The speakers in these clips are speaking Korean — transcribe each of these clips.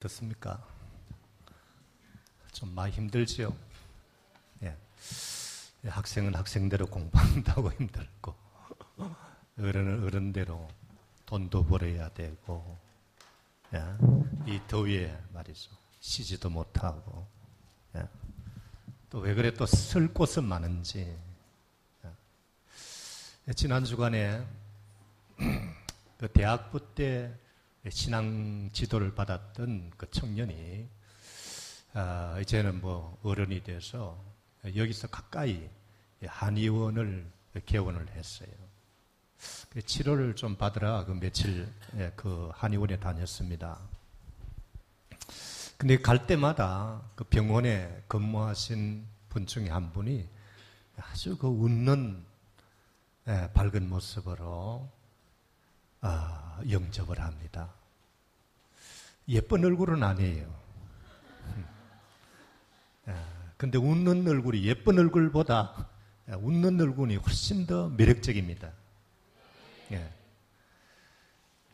어떻습니까? 좀 많이 힘들지요? 예. 학생은 학생대로 공부한다고 힘들고, 어른은 어른대로 돈도 벌어야 되고, 예. 이 더위에 말이죠. 쉬지도 못하고, 예. 또왜 그래 또 쓸 곳은 많은지. 예. 지난 주간에 그 대학부 때 신앙 지도를 받았던 그 청년이 아, 이제는 뭐 어른이 돼서 여기서 가까이 한의원을 개원을 했어요. 그 치료를 좀 받으라 그 며칠 예, 그 한의원에 다녔습니다. 근데 갈 때마다 그 병원에 근무하신 분 중에 한 분이 아주 그 웃는 예, 밝은 모습으로 아, 영접을 합니다. 예쁜 얼굴은 아니에요. 음. 아, 근데 웃는 얼굴이 예쁜 얼굴보다 웃는 얼굴이 훨씬 더 매력적입니다. 예.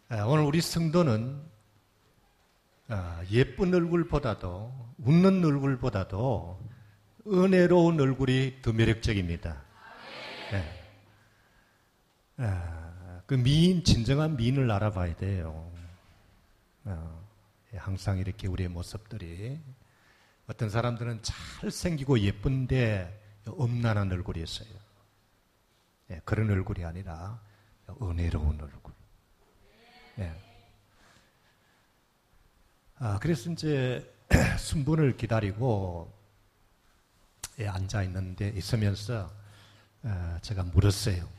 아, 오늘 우리 성도는 아, 예쁜 얼굴보다도 웃는 얼굴보다도 은혜로운 얼굴이 더 매력적입니다. 예. 그 미인, 진정한 미인을 알아봐야 돼요. 어, 항상 이렇게 우리의 모습들이 어떤 사람들은 잘생기고 예쁜데 음란한 얼굴이 있어요. 예, 그런 얼굴이 아니라 은혜로운 얼굴. 예. 아, 그래서 이제 순분을 기다리고 예, 앉아 있는데 있으면서 어, 제가 물었어요.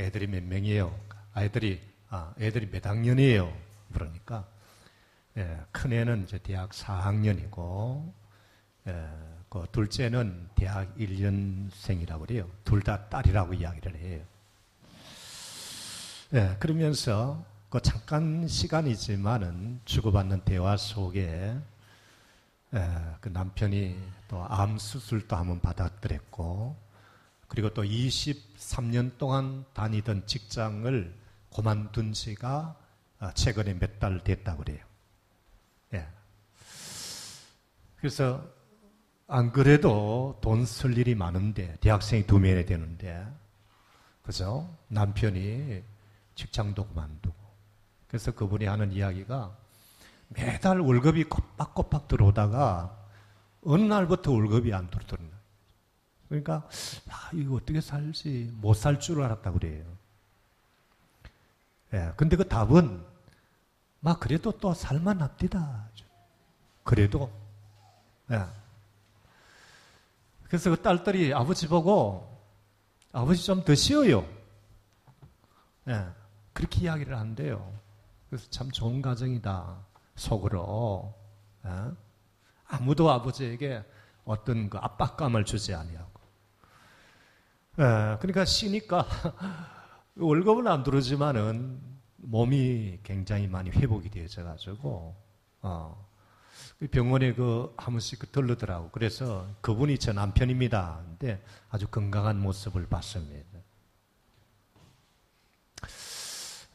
애들이 몇 명이에요? 아이들이, 아, 애들이 몇 학년이에요? 그러니까, 예, 큰 애는 이제 대학 4학년이고, 예, 그 둘째는 대학 1년생이라고 그래요. 둘 다 딸이라고 이야기를 해요. 예, 그러면서 그 잠깐 시간이지만은 주고받는 대화 속에 예, 그 남편이 또 암 수술도 한번 받았더랬고, 그리고 또 23년 동안 다니던 직장을 그만둔 지가 아, 최근에 몇 달 됐다고 그래요. 예. 그래서 안 그래도 돈 쓸 일이 많은데 대학생이 두 명이 되는데 그죠? 남편이 직장도 그만두고 그래서 그분이 하는 이야기가 매달 월급이 꼬박꼬박 들어오다가 어느 날부터 월급이 안 들어오더라. 그러니까 아, 이거 어떻게 살지 못 살 줄 알았다 그래요. 예, 근데 그 답은 막 그래도 또 살만합디다. 그래도 예. 그래서 그 딸들이 아버지 보고 아버지 좀더 쉬어요. 예, 그렇게 이야기를 한대요. 그래서 참 좋은 가정이다. 속으로 예? 아무도 아버지에게 어떤 그 압박감을 주지 아니하고 예, 그러니까 쉬니까 월급은 안 들어지만은 몸이 굉장히 많이 회복이 되어져 가지고 어, 그 병원에 그 한 번씩 그 들르더라고. 그래서 그분이 제 남편입니다. 근데 아주 건강한 모습을 봤습니다.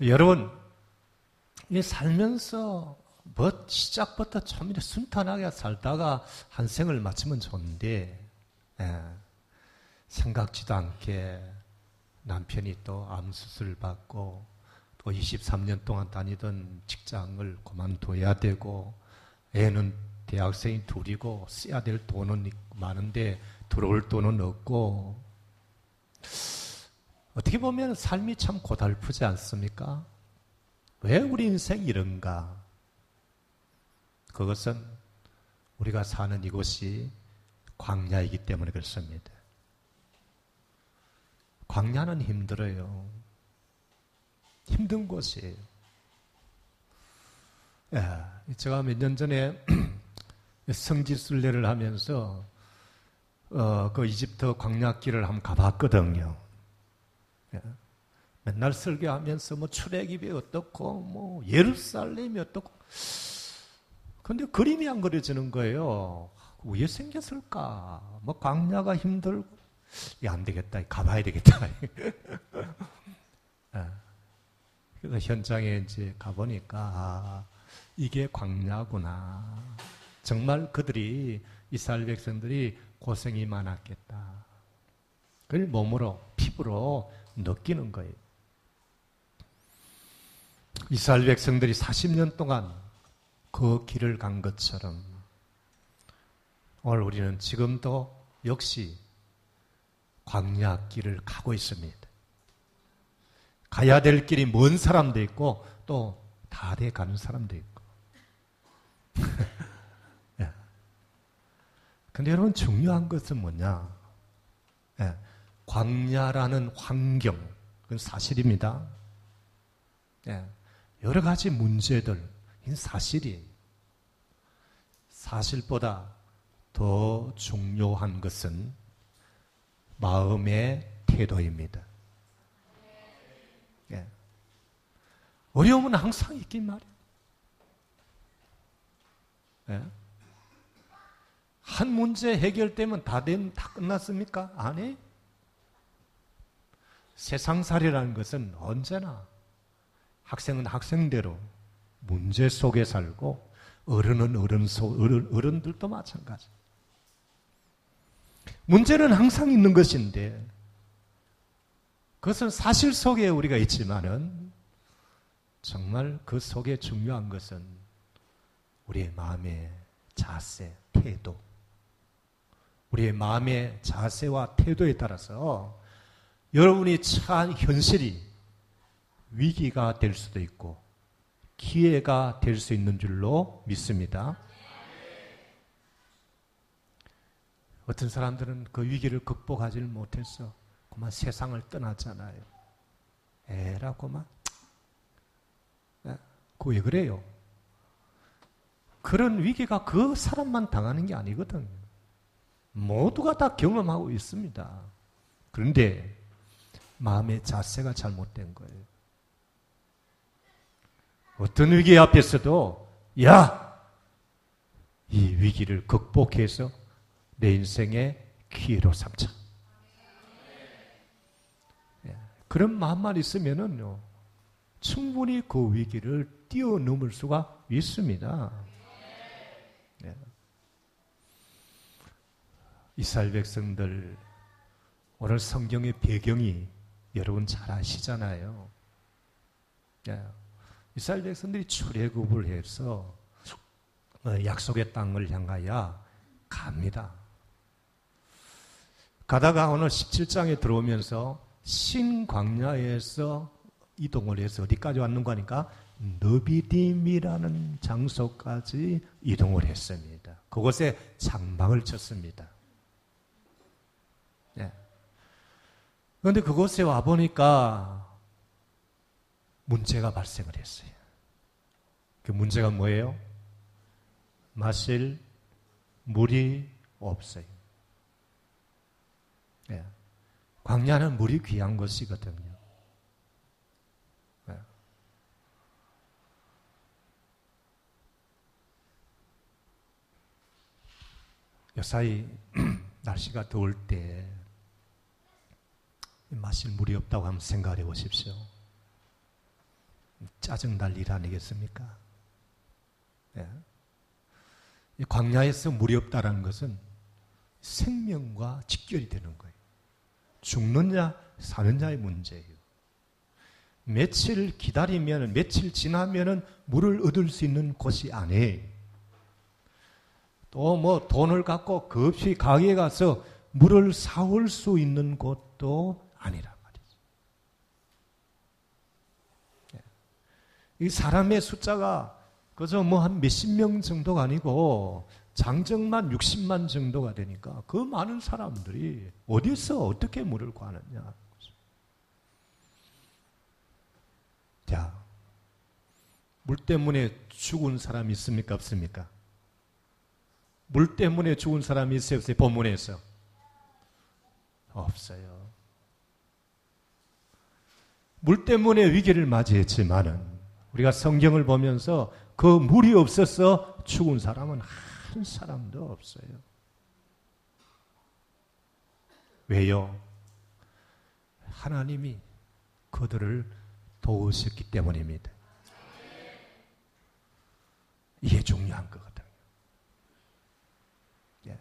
여러분, 이 살면서 뭐 시작부터 참 이렇게 순탄하게 살다가 한 생을 마치면 좋은데, 예. 생각지도 않게 남편이 또 암수술 받고 또 23년 동안 다니던 직장을 그만둬야 되고 애는 대학생이 둘이고 써야 될 돈은 많은데 들어올 돈은 없고 어떻게 보면 삶이 참 고달프지 않습니까? 왜 우리 인생 이런가? 그것은 우리가 사는 이곳이 광야이기 때문에 그렇습니다. 광야는 힘들어요. 힘든 곳이에요. 예, 제가 몇 년 전에 성지순례를 하면서 어, 그 이집트 광야길을 한번 가봤거든요. 예. 맨날 설교하면서 뭐 출애굽이 어떻고 뭐 예루살렘이 어떻고 근데 그림이 안 그려지는 거예요. 왜 생겼을까? 뭐 광야가 힘들고 야, 안 되겠다. 가봐야 되겠다. 아, 그래서 현장에 이제 가보니까, 아, 이게 광야구나. 정말 그들이 이스라엘 백성들이 고생이 많았겠다. 그걸 몸으로 피부로 느끼는 거예요. 이스라엘 백성들이 40년 동안 그 길을 간 것처럼 오늘 우리는 지금도 역시 광야 길을 가고 있습니다. 가야 될 길이 먼 사람도 있고 또 다 돼 가는 사람도 있고. 예. 근데 여러분 중요한 것은 뭐냐? 예. 광야라는 환경, 그건 사실입니다. 예. 여러 가지 문제들, 이 사실이에요. 사실보다 더 중요한 것은 마음의 태도입니다. 예. 어려움은 항상 있긴 말이에요. 예. 한 문제 해결되면 다 된, 다 끝났습니까? 아니. 세상살이라는 것은 언제나 학생은 학생대로 문제 속에 살고 어른은 어른 속, 어른, 어른들도 마찬가지. 문제는 항상 있는 것인데 그것은 사실 속에 우리가 있지만은 정말 그 속에 중요한 것은 우리의 마음의 자세, 태도. 우리의 마음의 자세와 태도에 따라서 여러분이 처한 현실이 위기가 될 수도 있고 기회가 될 수 있는 줄로 믿습니다. 어떤 사람들은 그 위기를 극복하지 못해서 그만 세상을 떠났잖아요. 에라고만. 네? 그왜 그래요? 그런 위기가 그 사람만 당하는 게 아니거든요. 모두가 다 경험하고 있습니다. 그런데 마음의 자세가 잘못된 거예요. 어떤 위기 앞에서도 야! 이 위기를 극복해서 내 인생의 기회로 삼자. 예, 그런 마음만 있으면은요, 충분히 그 위기를 뛰어넘을 수가 있습니다. 예. 이스라엘 백성들 오늘 성경의 배경이 여러분 잘 아시잖아요. 예. 이스라엘 백성들이 출애굽을 해서 어, 약속의 땅을 향하여 갑니다. 가다가 오늘 17장에 들어오면서 신광야에서 이동을 해서 어디까지 왔는가 하니까 너비딤이라는 장소까지 이동을 했습니다. 그곳에 장막을 쳤습니다. 네. 그런데 그곳에 와 보니까 문제가 발생을 했어요. 그 문제가 뭐예요? 마실 물이 없어요. 예. 광야는 물이 귀한 것이거든요. 예. 요사이 날씨가 더울 때 마실 물이 없다고 한번 생각해 보십시오. 짜증 날 일 아니겠습니까? 예. 광야에서 물이 없다라는 것은 생명과 직결이 되는 거예요. 죽느냐 사느냐의 문제예요. 며칠 기다리면 며칠 지나면은 물을 얻을 수 있는 곳이 아니에요. 또 뭐 돈을 갖고 급히 가게에 가서 물을 사올 수 있는 곳도 아니란 말이죠. 예. 이 사람의 숫자가 그저 뭐 한 몇십 명 정도가 아니고 장정만 60만 정도가 되니까 그 많은 사람들이 어디서 어떻게 물을 구하느냐. 자, 물 때문에 죽은 사람이 있습니까? 없습니까? 물 때문에 죽은 사람이 있어요? 없어요? 본문에서. 없어요. 물 때문에 위기를 맞이했지만은 우리가 성경을 보면서 그 물이 없어서 죽은 사람은 한 사람도 없어요. 왜요? 하나님이 그들을 도우셨기 때문입니다. 이게 중요한 거거든요. 예.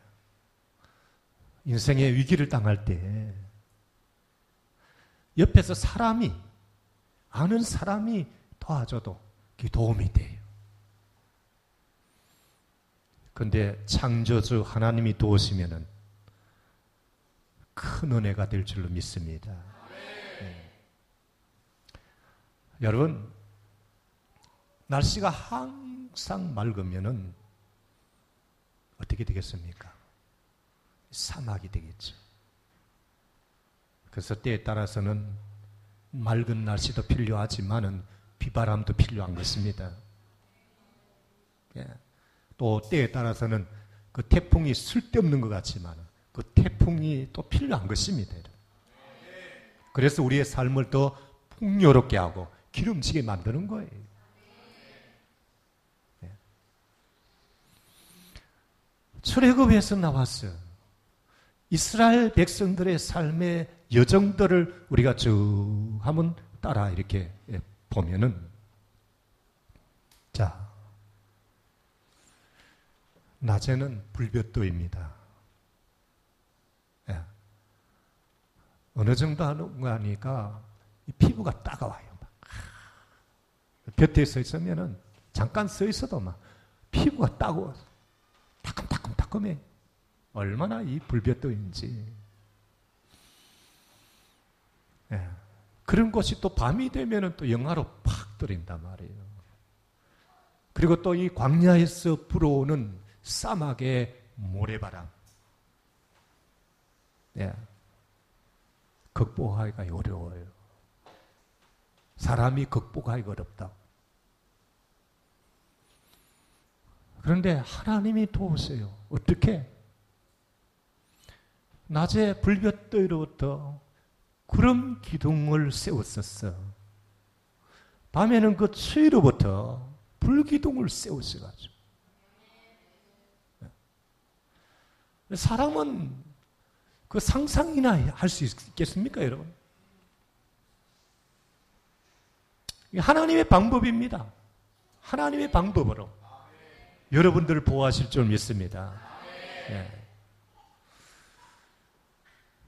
인생의 위기를 당할 때 옆에서 사람이 아는 사람이 도와줘도 그게 도움이 돼요. 근데 창조주 하나님이 도우시면은 큰 은혜가 될 줄로 믿습니다. 네. 여러분, 날씨가 항상 맑으면은 어떻게 되겠습니까? 사막이 되겠죠. 그래서 때에 따라서는 맑은 날씨도 필요하지만은 비바람도 필요한 것입니다. 예. 또 때에 따라서는 그 태풍이 쓸데없는 것 같지만 그 태풍이 또 필요한 것입니다. 그래서 우리의 삶을 더 풍요롭게 하고 기름지게 만드는 거예요. 네. 출애굽에서 나왔어요. 이스라엘 백성들의 삶의 여정들을 우리가 쭉 한번 따라 이렇게 보면은 자 낮에는 불볕도입니다. 예. 어느 정도 하니까 피부가 따가워요. 곁에 서 있으면은 잠깐 서 있어도 막 피부가 따가워 따끔따끔따끔해. 얼마나 이 불볕도인지. 예. 그런 곳이 또 밤이 되면은 또 영하로 팍 떨린단 말이에요. 그리고 또 이 광야에서 불어오는 사막의 모래바람. 예. 극복하기가 어려워요. 사람이 극복하기가 어렵다. 그런데 하나님이 도우세요. 어떻게? 낮에 불볕더위로부터 구름 기둥을 세웠었어. 밤에는 그 추위로부터 불기둥을 세우셔가지고. 사람은 그 상상이나 할 수 있겠습니까, 여러분? 하나님의 방법입니다. 하나님의 방법으로 여러분들을 보호하실 줄 믿습니다. 네.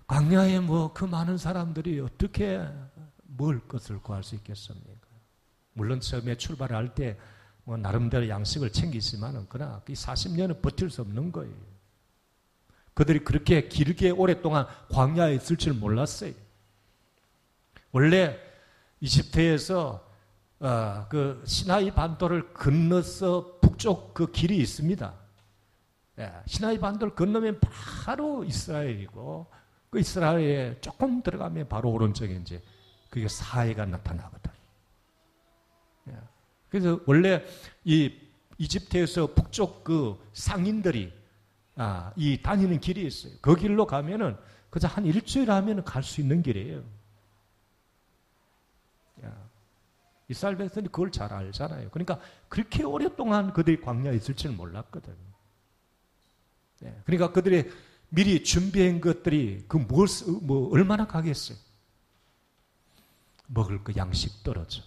광야에 뭐 그 많은 사람들이 어떻게 먹을 것을 구할 수 있겠습니까? 물론 처음에 출발할 때 뭐 나름대로 양식을 챙기지만은 그러나 이 40년은 버틸 수 없는 거예요. 그들이 그렇게 길게 오랫동안 광야에 있을 줄 몰랐어요. 원래 이집트에서 어, 그 시나이 반도를 건너서 북쪽 그 길이 있습니다. 예, 시나이 반도를 건너면 바로 이스라엘이고 그 이스라엘에 조금 들어가면 바로 오른쪽에 이제 그게 사해가 나타나거든. 예, 그래서 원래 이 이집트에서 북쪽 그 상인들이 아, 이 다니는 길이 있어요. 그 길로 가면은 그저 한 일주일 하면 갈 수 있는 길이에요. 이스라엘 백성이 그걸 잘 알잖아요. 그러니까 그렇게 오랫동안 그들이 광야에 있을 줄 몰랐거든. 네. 그러니까 그들이 미리 준비한 것들이 그 무엇, 뭐, 얼마나 가겠어요? 먹을 그 양식 떨어져.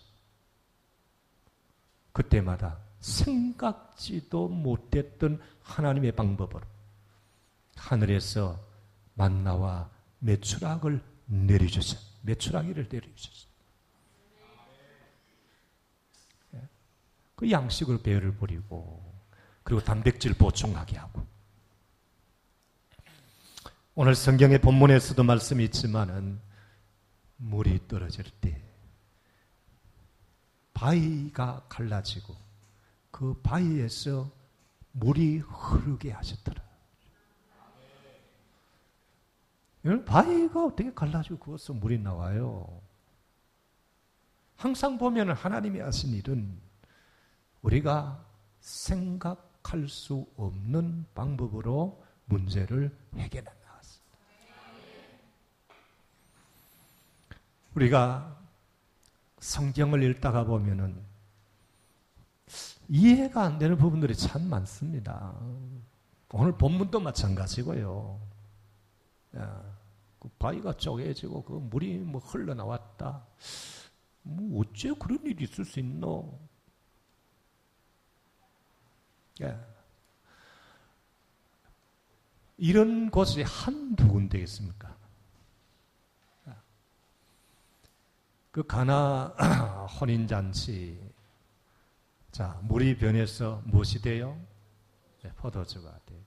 그때마다 생각지도 못했던 하나님의 방법으로 하늘에서 만나와 메추락을 내려주셨 메추라기를 내려주셨어. 예. 그 양식을 배를 버리고 그리고 단백질 보충하게 하고 오늘 성경의 본문에서도 말씀이 있지만은 물이 떨어질 때 바위가 갈라지고 그 바위에서 물이 흐르게 하셨더라. 바위가 어떻게 갈라지고 그것서 물이 나와요? 항상 보면 하나님이 하신 일은 우리가 생각할 수 없는 방법으로 문제를 해결해 나갔습니다. 우리가 성경을 읽다가 보면은 이해가 안 되는 부분들이 참 많습니다. 오늘 본문도 마찬가지고요. 그 바위가 쪼개지고 그 물이 뭐 흘러나왔다. 뭐 어째 그런 일이 있을 수 있노? 예. 이런 곳이 한두 군데겠습니까? 그 가나 혼인잔치. 자, 물이 변해서 무엇이 돼요? 네, 포도주가 돼요.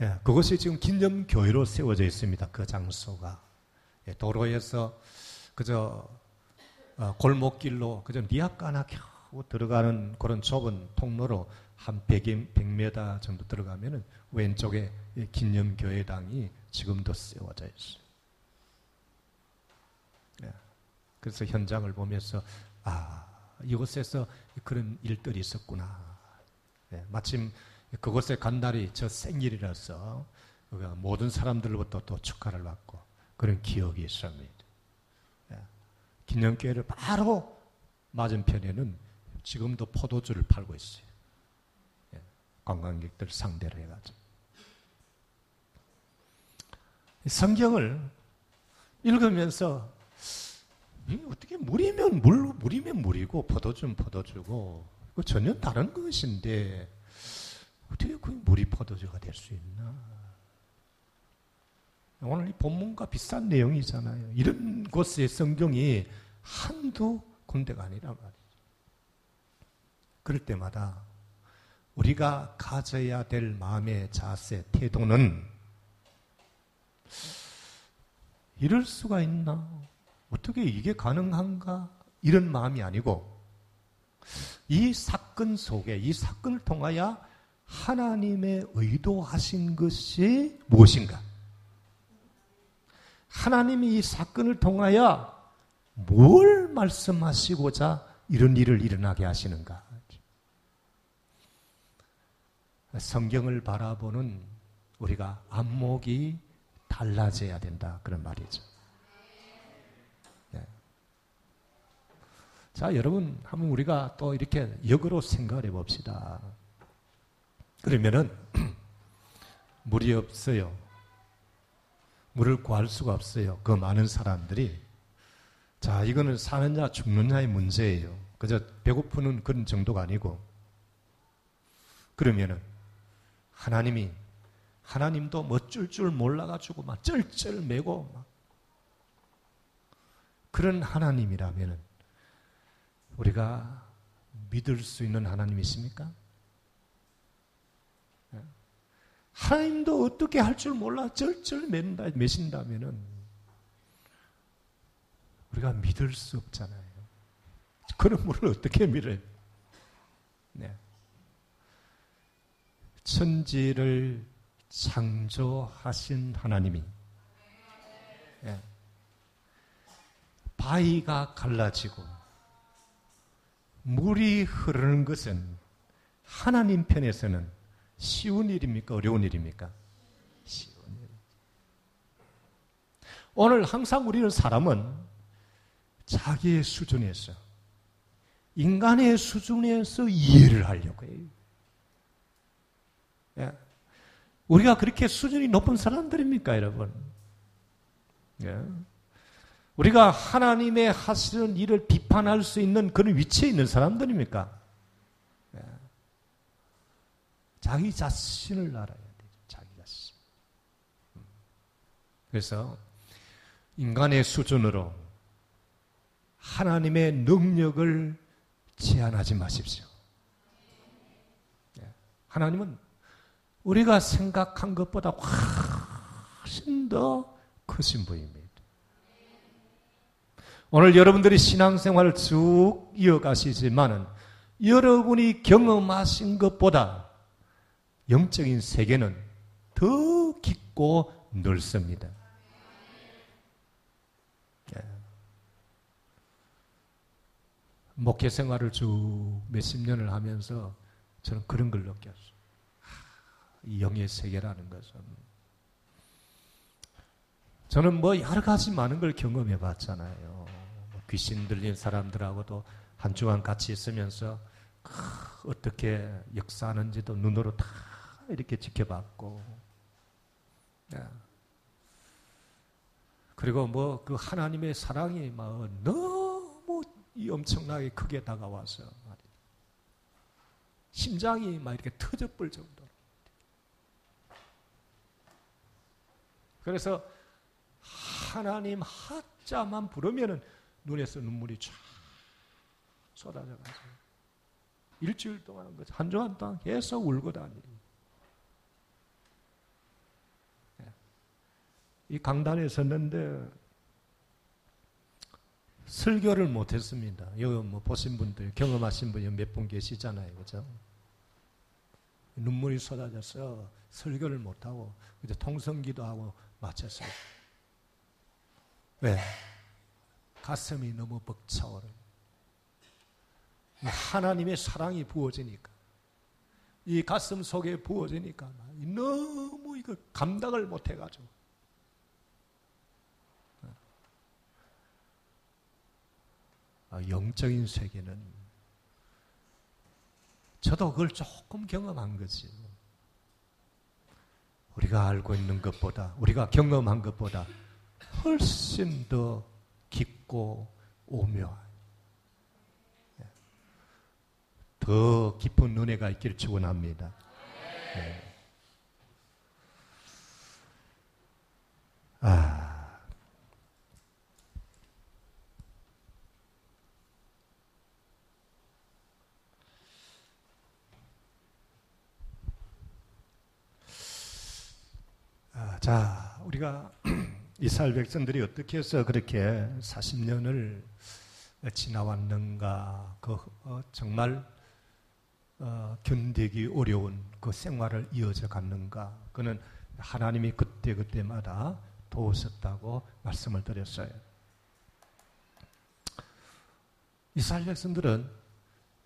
예, 그것이 지금 기념교회로 세워져 있습니다. 그 장소가. 예, 도로에서 그저 어, 골목길로 그저 니아까나 겨우 들어가는 그런 좁은 통로로 한 100, 100m 정도 들어가면은 왼쪽에 기념교회당이 지금도 세워져 있어요. 예, 그래서 현장을 보면서 아 이곳에서 그런 일들이 있었구나. 예, 마침 그곳에 간 날이 저 생일이라서 모든 사람들로부터 또 축하를 받고 그런 기억이 있습니다. 예. 기념교회를 바로 맞은편에는 지금도 포도주를 팔고 있어요. 예. 관광객들 상대로 해가지고. 성경을 읽으면서 어떻게 물이면 물, 물이면 물이고 포도주는 포도주고 전혀 다른 것인데 어떻게 그 물이 포도주가 될 수 있나? 오늘 이 본문과 비슷한 내용이잖아요. 이런 곳의 성경이 한두 군데가 아니라 말이죠. 그럴 때마다 우리가 가져야 될 마음의 자세, 태도는 이럴 수가 있나? 어떻게 이게 가능한가? 이런 마음이 아니고 이 사건 속에 이 사건을 통하여 하나님의 의도하신 것이 무엇인가? 하나님이 이 사건을 통하여 뭘 말씀하시고자 이런 일을 일어나게 하시는가? 성경을 바라보는 우리가 안목이 달라져야 된다. 그런 말이죠. 네. 자, 여러분, 한번 우리가 또 이렇게 역으로 생각을 해 봅시다. 그러면은 물이 없어요. 물을 구할 수가 없어요. 그 많은 사람들이 자 이거는 사느냐 죽느냐의 문제예요. 그저 배고프는 그런 정도가 아니고 그러면은 하나님이 하나님도 멋줄 줄 몰라가지고 막 쩔쩔 매고 막 그런 하나님이라면은 우리가 믿을 수 있는 하나님이십니까? 하나님도 어떻게 할 줄 몰라 쩔쩔 맨다, 매신다면은 우리가 믿을 수 없잖아요. 그런 분을 어떻게 믿어요? 네. 천지를 창조하신 하나님이 네. 바위가 갈라지고 물이 흐르는 것은 하나님 편에서는 쉬운 일입니까? 어려운 일입니까? 쉬운 일. 오늘 항상 우리는 사람은 자기의 수준에서, 인간의 수준에서 이해를 하려고 해요. 예. 우리가 그렇게 수준이 높은 사람들입니까, 여러분? 예. 우리가 하나님의 하시는 일을 비판할 수 있는 그런 위치에 있는 사람들입니까? 자기 자신을 알아야 돼. 자기 자신. 음. 그래서 인간의 수준으로 하나님의 능력을 제한하지 마십시오. 예. 하나님은 우리가 생각한 것보다 훨씬 더 크신 분입니다. 오늘 여러분들이 신앙생활을 쭉 이어가시지만은 여러분이 경험하신 것보다 영적인 세계는 더 깊고 넓습니다. 예. 목회 생활을 쭉 몇십 년을 하면서 저는 그런 걸 느꼈어요. 이 영의 세계라는 것은. 저는 뭐 여러 가지 많은 걸 경험해 봤잖아요. 뭐 귀신 들린 사람들하고도 한 주간 같이 있으면서 어떻게 역사하는지도 눈으로 다 이렇게 지켜봤고, 네. 그리고 뭐 그 하나님의 사랑이 막 너무 엄청나게 크게 다가와서 심장이 막 이렇게 터져볼 정도로. 그래서 하나님 하자만 부르면은 눈에서 눈물이 쫙 쏟아져 가지고 일주일 동안 그한 주간 동안 계속 울고 다니. 예. 이 강단에 섰는데 설교를 못했습니다. 여기 뭐 보신 분들, 경험하신 분이 몇 분 계시잖아요. 그죠? 눈물이 쏟아져서 설교를 못하고, 이제 통성기도 하고 마쳤어요. 왜? 가슴이 너무 벅차오르. 하나님의 사랑이 부어지니까. 이 가슴 속에 부어지니까 너무 이거 감당을 못 해가지고. 영적인 세계는 저도 그걸 조금 경험한 거지. 우리가 알고 있는 것보다, 우리가 경험한 것보다 훨씬 더 깊고 오묘한, 예. 더 깊은 은혜가 있기를 축원합니다. 네. 아. 자, 우리가 이스라엘 백성들이 어떻게 해서 그렇게 40년을 지나왔는가, 그 어, 정말 어, 견디기 어려운 그 생활을 이어져 갔는가, 그는 하나님이 그때 그때마다 도우셨다고 말씀을 드렸어요. 이스라엘 백성들은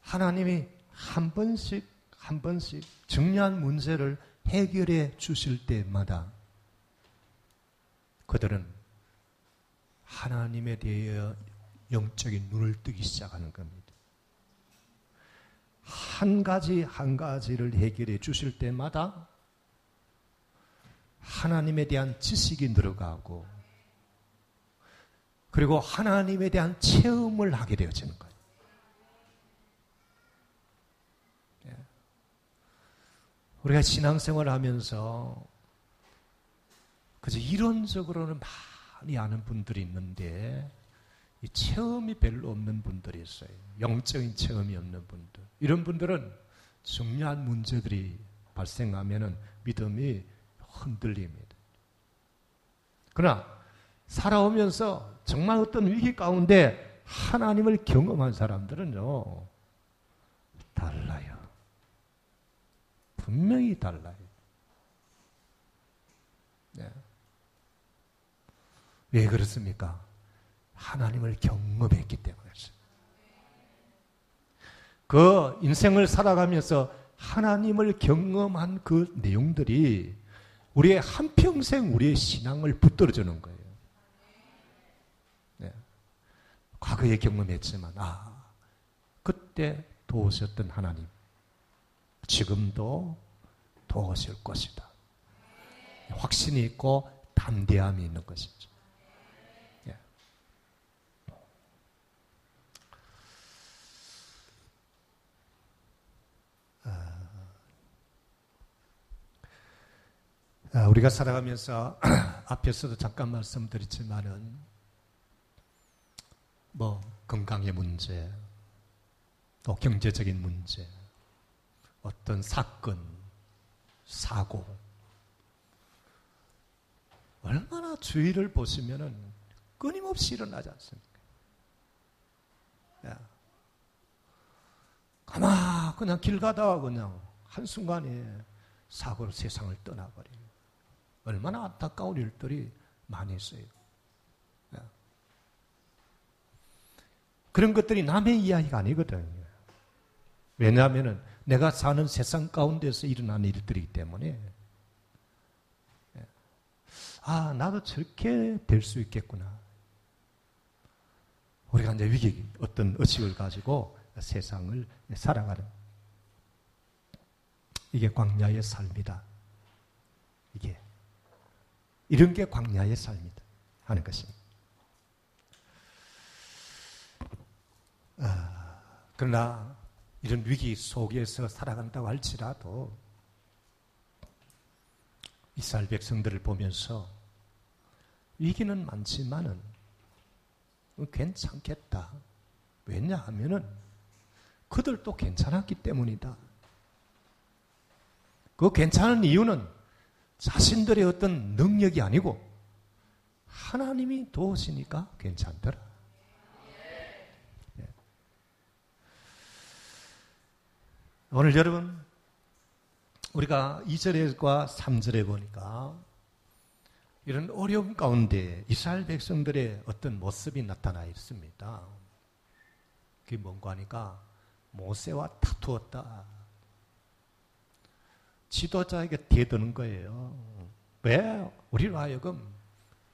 하나님이 한 번씩 한 번씩 중요한 문제를 해결해 주실 때마다 그들은 하나님에 대해 영적인 눈을 뜨기 시작하는 겁니다. 한 가지 한 가지를 해결해 주실 때마다 하나님에 대한 지식이 늘어가고 그리고 하나님에 대한 체험을 하게 되어지는 거예요. 예. 우리가 신앙생활을 하면서 그래서 이론적으로는 많이 아는 분들이 있는데 이 체험이 별로 없는 분들이 있어요. 영적인 체험이 없는 분들. 이런 분들은 중요한 문제들이 발생하면 믿음이 흔들립니다. 그러나 살아오면서 정말 어떤 위기 가운데 하나님을 경험한 사람들은요, 달라요. 분명히 달라요. 네. 왜 그렇습니까? 하나님을 경험했기 때문이었어요. 그 인생을 살아가면서 하나님을 경험한 그 내용들이 우리의 한평생 우리의 신앙을 붙들어주는 거예요. 네. 과거에 경험했지만, 아, 그때 도우셨던 하나님, 지금도 도우실 것이다. 확신이 있고 담대함이 있는 것이죠. 아, 우리가 살아가면서 앞에서도 잠깐 말씀드렸지만은 뭐 건강의 문제, 또 경제적인 문제, 어떤 사건, 사고 얼마나 주위를 보시면은 끊임없이 일어나지 않습니까? 야. 가만 그냥 길 가다가 그냥 한순간에 사고로 세상을 떠나버려요. 얼마나 안타까운 일들이 많이 있어요. 예. 그런 것들이 남의 이야기가 아니거든요. 왜냐하면 내가 사는 세상 가운데서 일어난 일들이기 때문에 예. 아 나도 저렇게 될 수 있겠구나. 우리가 이제 위기 어떤 의식을 가지고 세상을 살아가는 이게 광야의 삶이다. 이게 이런 게 광야의 삶이다 하는 것입니다. 아, 그러나 이런 위기 속에서 살아간다고 할지라도 이스라엘 백성들을 보면서 위기는 많지만은 괜찮겠다. 왜냐하면은 그들도 괜찮았기 때문이다. 그 괜찮은 이유는 자신들의 어떤 능력이 아니고 하나님이 도우시니까 괜찮더라. 예. 오늘 여러분 우리가 2절과 3절에 보니까 이런 어려움 가운데 이스라엘 백성들의 어떤 모습이 나타나 있습니다. 그게 뭔가 하니까 모세와 다투었다. 지도자에게 대드는 거예요. 왜 우리로 하여금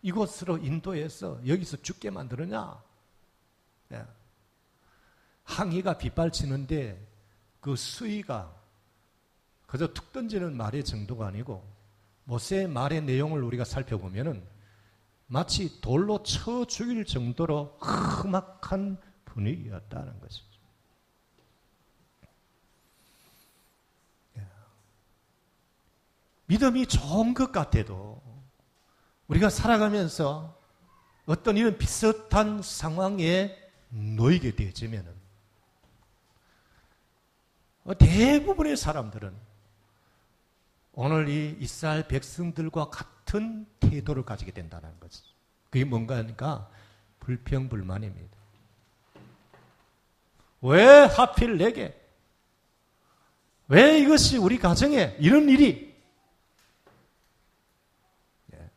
이곳으로 인도해서 여기서 죽게 만들었냐? 예. 항의가 빗발치는데 그 수위가 그저 툭 던지는 말의 정도가 아니고 모세의 말의 내용을 우리가 살펴보면은 마치 돌로 쳐 죽일 정도로 험악한 분위기였다는. 예. 믿음이 좋은 것 같아도 우리가 살아가면서 어떤 이런 비슷한 상황에 놓이게 되어지면은 대부분의 사람들은 오늘 이 이스라엘 백성들과 같은 태도를 가지게 된다는 거죠. 그게 뭔가 하니까 불평불만입니다. 왜 하필 내게? 왜 이것이 우리 가정에 이런 일이? 예.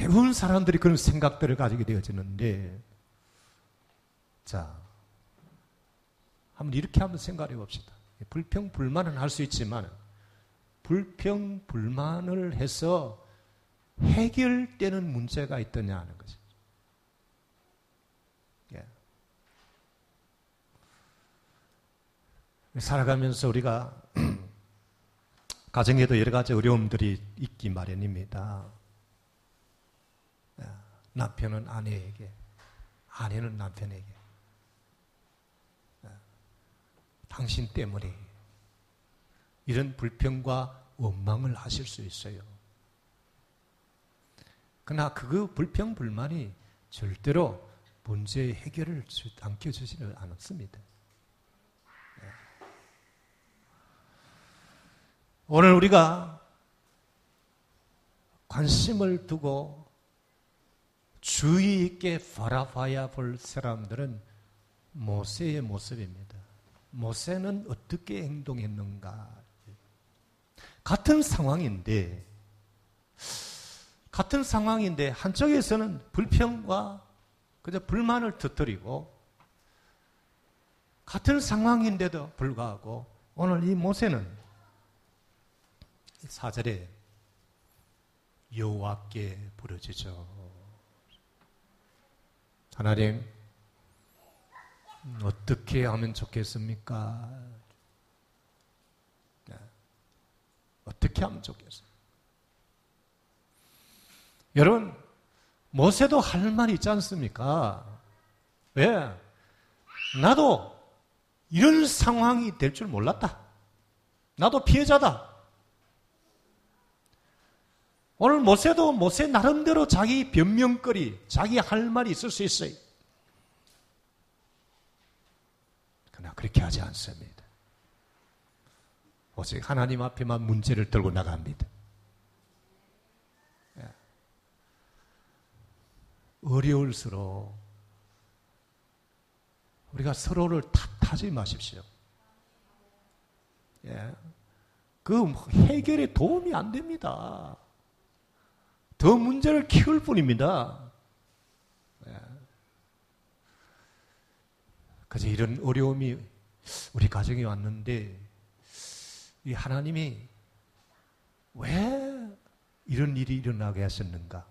대부분 사람들이 그런 생각들을 가지게 되어지는데, 자, 한번 이렇게 한번 생각해 봅시다. 불평, 불만은 할 수 있지만 불평, 불만을 해서 해결되는 문제가 있더냐 하는 거죠. 예. 살아가면서 우리가 가정에도 여러 가지 어려움들이 있기 마련입니다. 예. 남편은 아내에게, 아내는 남편에게, 당신 때문에 이런 불평과 원망을 하실 수 있어요. 그러나 그 불평, 불만이 절대로 문제의 해결을 안겨주지는 않았습니다. 네. 오늘 우리가 관심을 두고 주의 있게 바라봐야 볼 사람들은 모세의 모습입니다. 모세는 어떻게 행동했는가? 같은 상황인데, 같은 상황인데, 한쪽에서는 불평과 그저 불만을 터뜨리고, 같은 상황인데도 불구하고, 오늘 이 모세는 사절에 여호와께 부르짖어 하나님 어떻게 하면 좋겠습니까? 네. 어떻게 하면 좋겠어요? 여러분, 모세도 할 말이 있지 않습니까? 왜? 나도 이런 상황이 될 줄 몰랐다. 나도 피해자다. 오늘 모세도 모세 나름대로 자기 변명거리, 자기 할 말이 있을 수 있어요. 그러나 그렇게 하지 않습니다. 오직 하나님 앞에만 문제를 들고 나갑니다. 예. 어려울수록 우리가 서로를 탓하지 마십시오. 예. 그 해결에 도움이 안 됩니다. 더 문제를 키울 뿐입니다. 그래서 이런 어려움이 우리 가정에 왔는데 이 하나님이 왜 이런 일이 일어나게 하셨는가?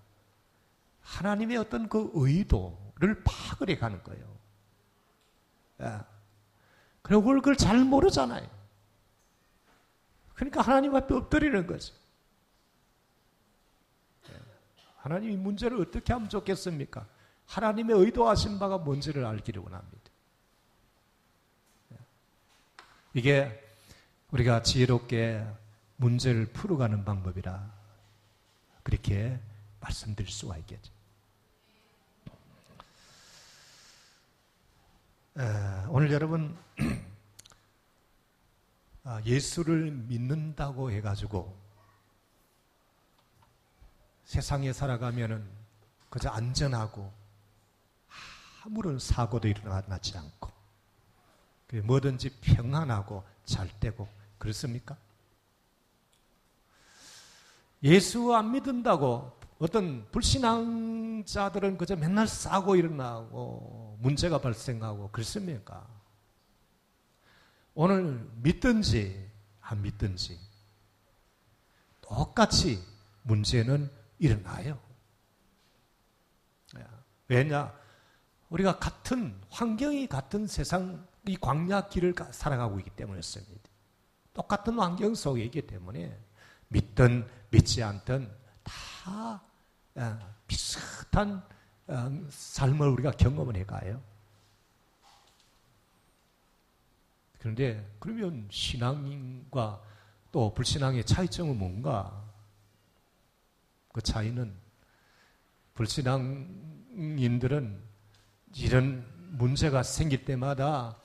하나님의 어떤 그 의도를 파악을 해 가는 거예요. 예. 그리고 그걸 잘 모르잖아요. 그러니까 하나님 앞에 엎드리는 거죠. 예. 하나님 이 문제를 어떻게 하면 좋겠습니까? 하나님의 의도하신 바가 뭔지를 알기를 원합니다. 이게 우리가 지혜롭게 문제를 풀어가는 방법이라 그렇게 말씀드릴 수가 있겠죠. 오늘 여러분 아, 예수를 믿는다고 해가지고 세상에 살아가면은 그저 안전하고 아무런 사고도 일어나지 않고 뭐든지 평안하고 잘 되고 그렇습니까? 예수 안 믿는다고 어떤 불신앙자들은 그저 맨날 싸고 일어나고 문제가 발생하고 그렇습니까? 오늘 믿든지 안 믿든지 똑같이 문제는 일어나요. 왜냐? 우리가 같은 환경이 같은 세상 이 광야 길을 살아가고 있기 때문이었습니다. 똑같은 환경 속에 있기 때문에 믿든 믿지 않든 다 어, 비슷한 어, 삶을 우리가 경험을 해가요. 그런데 그러면 신앙과 또 불신앙의 차이점은 뭔가? 그 차이는 불신앙인들은 이런 문제가 생길 때마다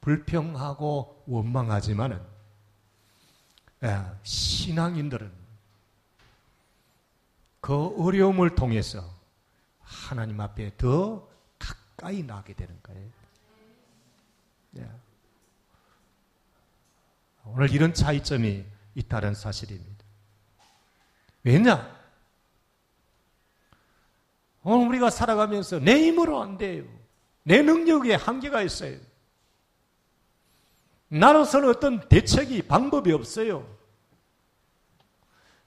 불평하고 원망하지만은 예, 신앙인들은 그 어려움을 통해서 하나님 앞에 더 가까이 나게 되는 거예요. 예. 오늘 이런 차이점이 있다는 사실입니다. 왜냐? 오늘 우리가 살아가면서 내 힘으로 안 돼요. 내 능력에 한계가 있어요. 나로서는 어떤 대책이 방법이 없어요.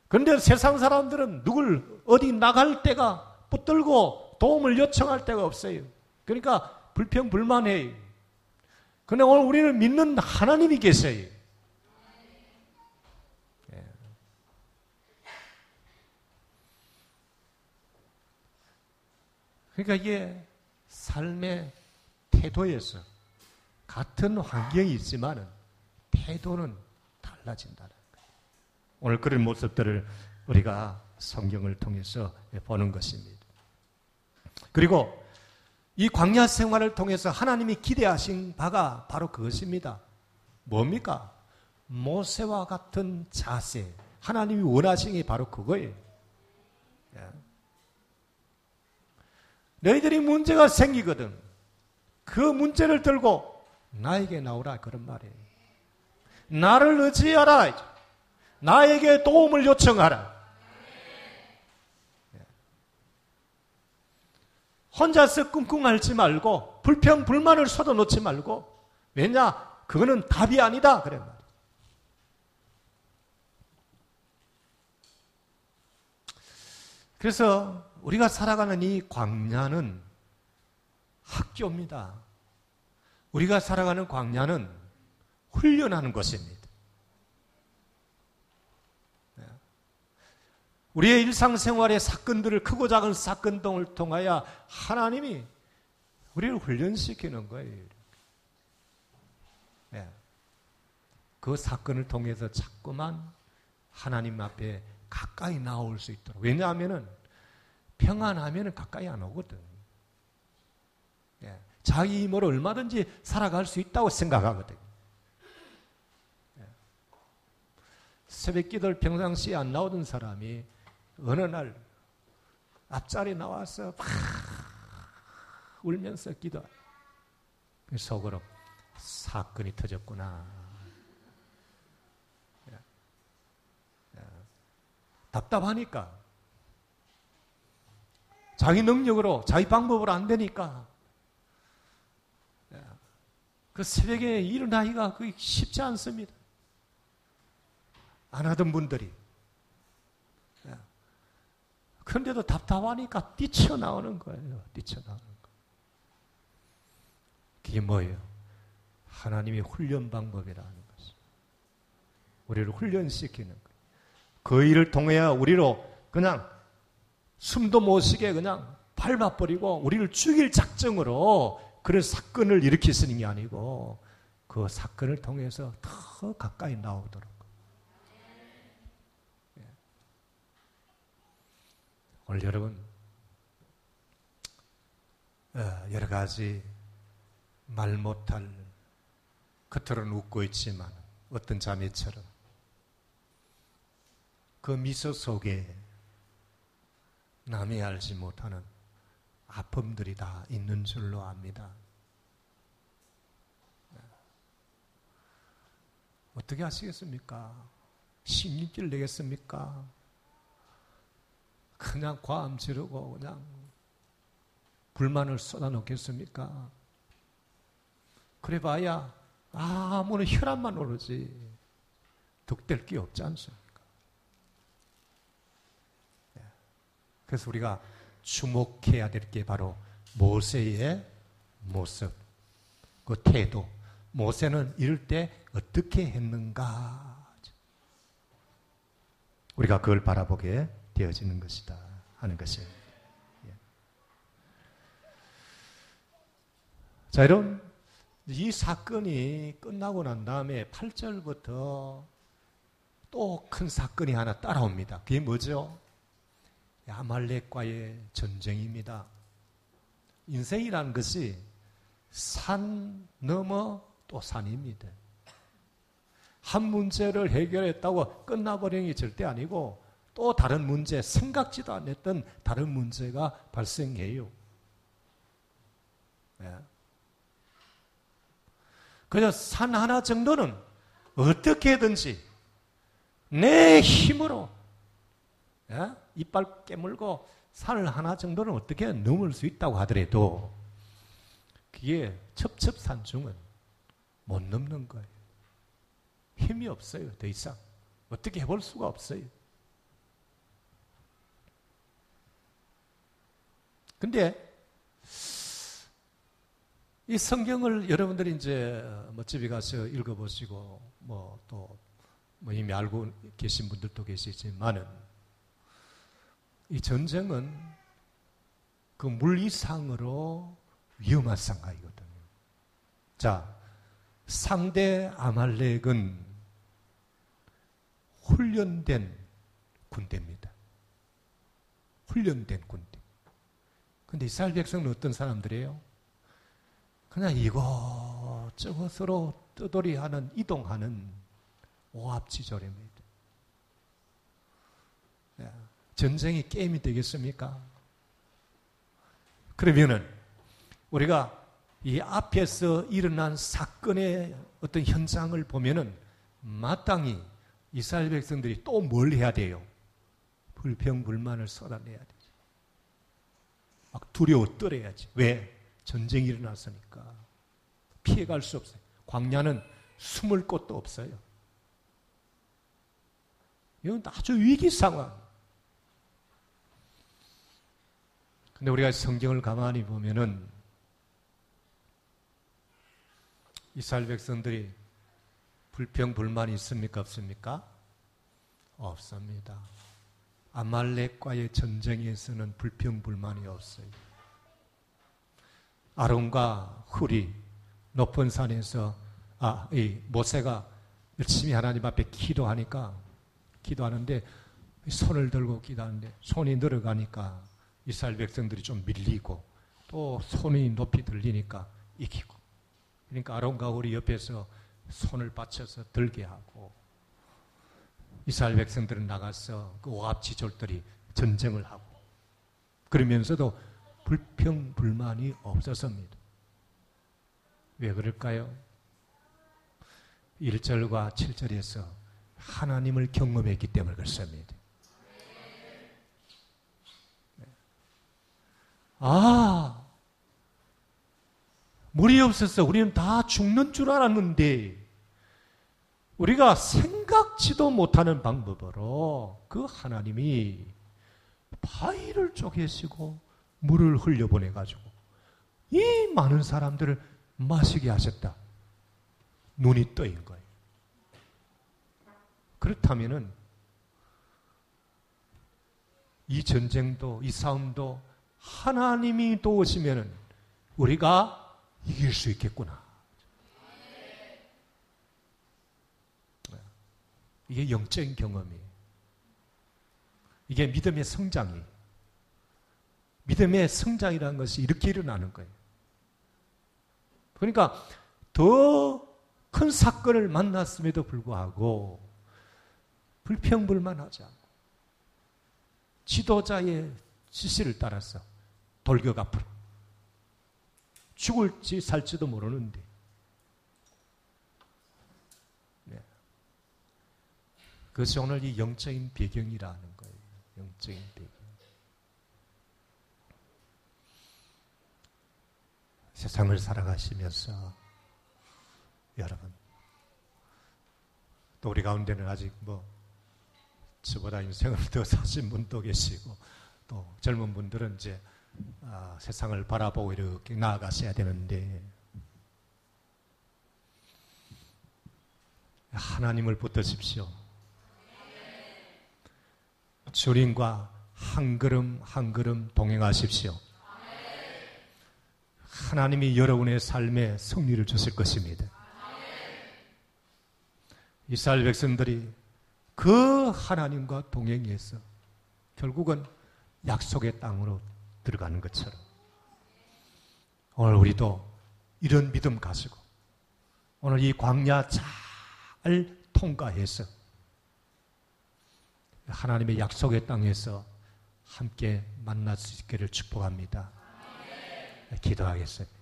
그런데 세상 사람들은 누굴 어디 나갈 때가 붙들고 도움을 요청할 데가 없어요. 그러니까 불평불만해요. 근데 오늘 우리는 믿는 하나님이 계세요. 그러니까 이게 삶의 태도에서 같은 환경이 있지만 태도는 달라진다는 거예요. 오늘 그런 모습들을 우리가 성경을 통해서 보는 것입니다. 그리고 이 광야 생활을 통해서 하나님이 기대하신 바가 바로 그것입니다. 뭡니까? 모세와 같은 자세. 하나님이 원하신 게 바로 그거예요. 예. 너희들이 문제가 생기거든. 그 문제를 들고 나에게 나오라 그런 말이에요. 나를 의지하라. 나에게 도움을 요청하라. 혼자서 끙끙 앓지 말고 불평 불만을 쏟아놓지 말고 왜냐 그거는 답이 아니다 그래 말이야. 그래서 우리가 살아가는 이 광야는 학교입니다. 우리가 살아가는 광야는 훈련하는 것입니다. 네. 우리의 일상생활의 사건들을 크고 작은 사건 등을 통하여 하나님이 우리를 훈련시키는 거예요. 네. 그 사건을 통해서 자꾸만 하나님 앞에 가까이 나올 수 있도록. 왜냐하면 평안하면 가까이 안 오거든. 네. 자기 힘으로 얼마든지 살아갈 수 있다고 생각하거든요. 예. 새벽 기도를 평상시에 안 나오던 사람이 어느 날 앞자리 나와서 막 울면서 기도. 속으로 사건이 터졌구나. 예. 예. 답답하니까. 자기 능력으로, 자기 방법으로 안 되니까 그 새벽에 일어나기가 그 쉽지 않습니다. 안 하던 분들이. 예. 그런데도 답답하니까 뛰쳐나오는 거예요. 뛰쳐나오는 거. 그게 뭐예요? 하나님의 훈련 방법이라는 것입니다. 우리를 훈련시키는 거예요. 그 일을 통해야 우리로 그냥 숨도 못 쉬게 그냥 밟아버리고 우리를 죽일 작정으로 그런 사건을 일으키시는 게 아니고 그 사건을 통해서 더 가까이 나오도록. 예. 오늘 여러분, 어, 여러 가지 말 못할 겉으로는 웃고 있지만 어떤 자매처럼 그 미소 속에 남이 알지 못하는 아픔들이 다 있는 줄로 압니다. 어떻게 하시겠습니까? 신경질 내겠습니까? 그냥 과음 지르고 그냥 불만을 쏟아놓겠습니까? 그래 봐야 아무런 혈압만 오르지 득될 게 없지 않습니까? 그래서 우리가 주목해야 될 게 바로 모세의 모습, 그 태도. 모세는 이럴 때 어떻게 했는가? 우리가 그걸 바라보게 되어지는 것이다 하는 것이에요. 예. 자, 여러분, 이 사건이 끝나고 난 다음에 8절부터 또 큰 사건이 하나 따라옵니다. 그게 뭐죠? 아말렉과의 전쟁입니다. 인생이라는 것이 산 넘어 또 산입니다. 한 문제를 해결했다고 끝나버리는 게 절대 아니고 또 다른 문제, 생각지도 않았던 다른 문제가 발생해요. 네. 그래서 산 하나 정도는 어떻게든지 내 힘으로 예? 이빨 깨물고 산을 하나 정도는 어떻게 넘을 수 있다고 하더라도 그게 첩첩산중은 못 넘는 거예요. 힘이 없어요. 더 이상. 어떻게 해볼 수가 없어요. 근데 이 성경을 여러분들이 이제 뭐 집에 가서 읽어보시고 뭐 또뭐 뭐 이미 알고 계신 분들도 계시지만은 이 전쟁은 그물 이상으로 위험한 상황이거든요. 자, 상대 아말렉은 훈련된 군대입니다. 훈련된 군대. 근데 이스라엘 백성은 어떤 사람들이에요? 그냥 이것저것으로 떠돌이하는, 이동하는 오합지졸입니다. 예. 전쟁이 게임이 되겠습니까? 그러면은 우리가 이 앞에서 일어난 사건의 어떤 현장을 보면은 마땅히 이스라엘 백성들이 또 뭘 해야 돼요? 불평불만을 쏟아내야 되죠. 막 두려워 떨어야지. 왜? 전쟁이 일어났으니까. 피해갈 수 없어요. 광야는 숨을 곳도 없어요. 이건 아주 위기 상황. 근데 우리가 성경을 가만히 보면은 이스라엘 백성들이 불평 불만이 있습니까 없습니까? 없습니다. 아말렉과의 전쟁에서는 불평 불만이 없어요. 아론과 훌이 높은 산에서 아, 이 모세가 열심히 하나님 앞에 기도하니까 기도하는데 손을 들고 기도하는데 손이 늘어가니까 이스라엘 백성들이 좀 밀리고 또 손이 높이 들리니까 이기고 그러니까 아론과 우리 옆에서 손을 받쳐서 들게 하고 이스라엘 백성들은 나가서 그 오합지졸들이 전쟁을 하고 그러면서도 불평 불만이 없었습니다. 왜 그럴까요? 1절과 7절에서 하나님을 경험했기 때문에 그렇습니다. 아, 물이 없어서 우리는 다 죽는 줄 알았는데, 우리가 생각지도 못하는 방법으로 그 하나님이 바위를 쪼개시고 물을 흘려보내가지고 이 많은 사람들을 마시게 하셨다. 눈이 떠인 거예요. 그렇다면은 이 전쟁도 이 싸움도 하나님이 도우시면 우리가 이길 수 있겠구나. 이게 영적인 경험이. 이게 믿음의 성장이. 믿음의 성장이라는 것이 이렇게 일어나는 거예요. 그러니까 더 큰 사건을 만났음에도 불구하고 불평불만하지 않고 지도자의 지시를 따라서 돌격 앞으로 죽을지 살지도 모르는데 네. 그것이 오늘 이 영적인 배경이라는 거예요. 영적인 배경. 세상을 살아가시면서 여러분 또 우리 가운데는 아직 뭐 저보다 인생을 더 사신 분도 계시고 또 젊은 분들은 이제 아, 세상을 바라보고 이렇게 나아가셔야 되는데 하나님을 붙드십시오. 주님과 한 걸음 한 걸음 동행하십시오. 하나님이 여러분의 삶에 승리를 주실 것입니다. 이스라엘 백성들이 그 하나님과 동행해서 결국은 약속의 땅으로 들어가는 것처럼 오늘 우리도 이런 믿음 가지고 오늘 이 광야 잘 통과해서 하나님의 약속의 땅에서 함께 만날 수 있기를 축복합니다. 기도하겠습니다.